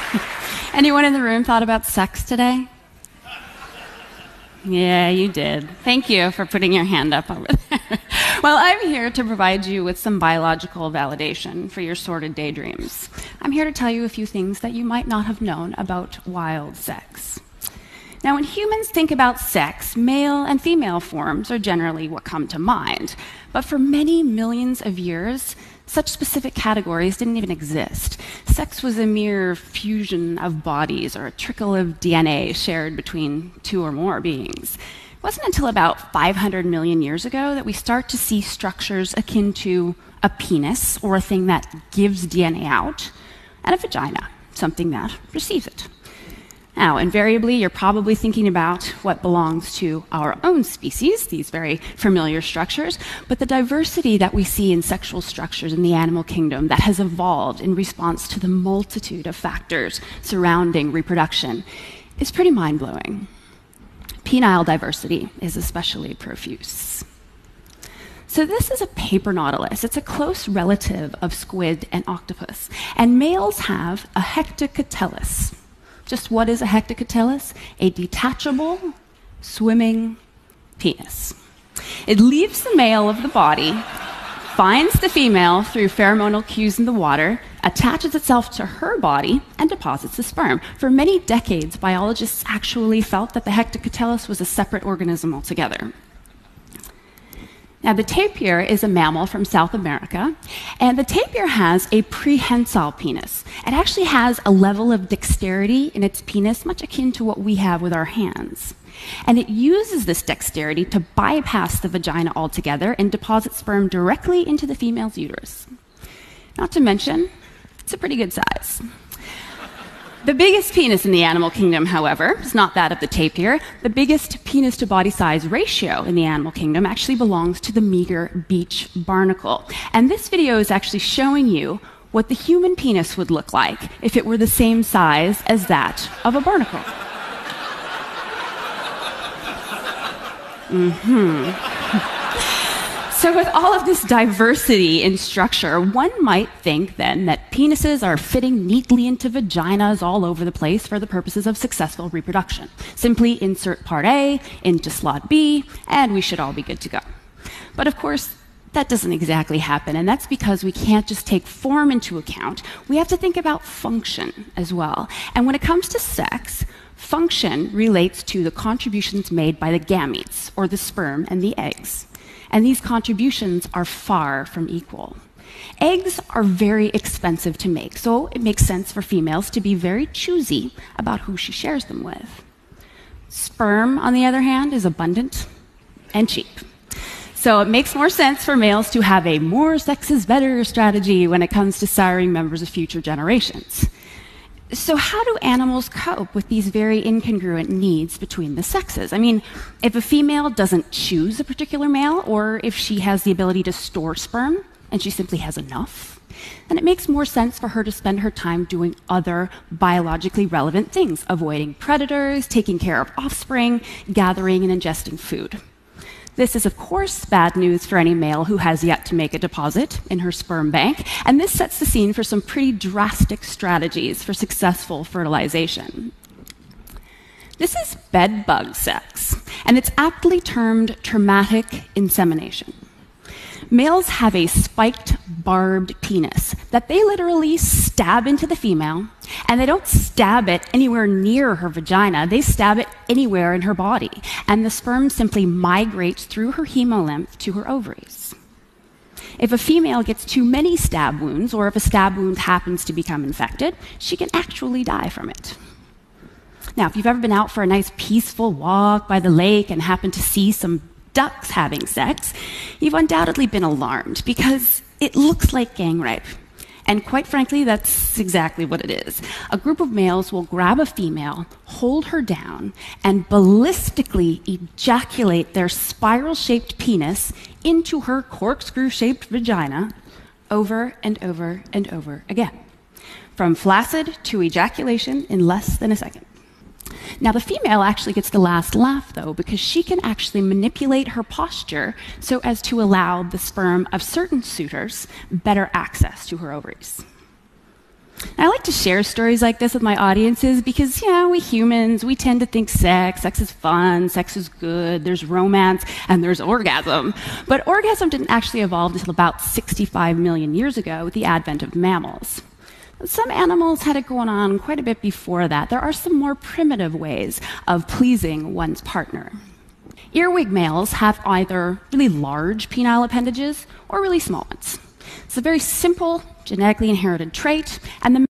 Anyone in the room thought about sex today? Yeah, you did. Thank you for putting your hand up over there. well, I'm here to provide you with some biological validation for your sordid daydreams. I'm here to tell you a few things that you might not have known about wild sex. Now, when humans think about sex, male and female forms are generally what come to mind. But for many millions of years, such specific categories didn't even exist. Sex was a mere fusion of bodies or a trickle of DNA shared between two or more beings. It wasn't until about 500 million years ago that we start to see structures akin to a penis, or a thing that gives DNA out, and a vagina, something that receives it. Now, invariably, you're probably thinking about what belongs to our own species, these very familiar structures, but the diversity that we see in sexual structures in the animal kingdom that has evolved in response to the multitude of factors surrounding reproduction is pretty mind blowing. Penile diversity is especially profuse. So, this is a paper nautilus. It's a close relative of squid and octopus. And males have a hectocotylus, just what is a hectocotylus? A detachable, swimming penis. It leaves the male of the body, finds the female through pheromonal cues in the water, attaches itself to her body, and deposits the sperm. For many decades, biologists actually felt that the hectocotylus was a separate organism altogether. Now, the tapir is a mammal from South America, and the tapir has a prehensile penis. It actually has a level of dexterity in its penis, much akin to what we have with our hands. And it uses this dexterity to bypass the vagina altogether and deposit sperm directly into the female's uterus. Not to mention, it's a pretty good size. The biggest penis in the animal kingdom, however, is not that of the tapir. The biggest penis to body size ratio in the animal kingdom actually belongs to the meager beach barnacle. And this video is actually showing you what the human penis would look like if it were the same size as that of a barnacle. Mm-hmm. So, with all of this diversity in structure, one might think then that penises are fitting neatly into vaginas all over the place for the purposes of successful reproduction. Simply insert part A into slot B, and we should all be good to go. But of course, that doesn't exactly happen, and that's because we can't just take form into account. We have to think about function as well. And when it comes to sex, function relates to the contributions made by the gametes, or the sperm and the eggs and these contributions are far from equal. Eggs are very expensive to make, so it makes sense for females to be very choosy about who she shares them with. Sperm, on the other hand, is abundant and cheap. So it makes more sense for males to have a more sex is better strategy when it comes to siring members of future generations. So, how do animals cope with these very incongruent needs between the sexes? I mean, if a female doesn't choose a particular male, or if she has the ability to store sperm and she simply has enough, then it makes more sense for her to spend her time doing other biologically relevant things, avoiding predators, taking care of offspring, gathering and ingesting food. This is, of course, bad news for any male who has yet to make a deposit in her sperm bank, and this sets the scene for some pretty drastic strategies for successful fertilization. This is bedbug sex, and it's aptly termed traumatic insemination. Males have a spiked, barbed penis that they literally stab into the female, and they don't stab it anywhere near her vagina, they stab it anywhere in her body, and the sperm simply migrates through her hemolymph to her ovaries. If a female gets too many stab wounds, or if a stab wound happens to become infected, she can actually die from it. Now, if you've ever been out for a nice peaceful walk by the lake and happen to see some ducks having sex, you've undoubtedly been alarmed because it looks like gang rape. And quite frankly, that's exactly what it is. A group of males will grab a female, hold her down, and ballistically ejaculate their spiral shaped penis into her corkscrew shaped vagina over and over and over again. From flaccid to ejaculation in less than a second. Now, the female actually gets the last laugh, though, because she can actually manipulate her posture so as to allow the sperm of certain suitors better access to her ovaries. I like to share stories like this with my audiences because, you know, we humans, we tend to think sex, sex is fun, sex is good, there's romance, and there's orgasm. But orgasm didn't actually evolve until about 65 million years ago with the advent of mammals. Some animals had it going on quite a bit before that. There are some more primitive ways of pleasing one's partner. Earwig males have either really large penile appendages or really small ones. It's a very simple genetically inherited trait, and the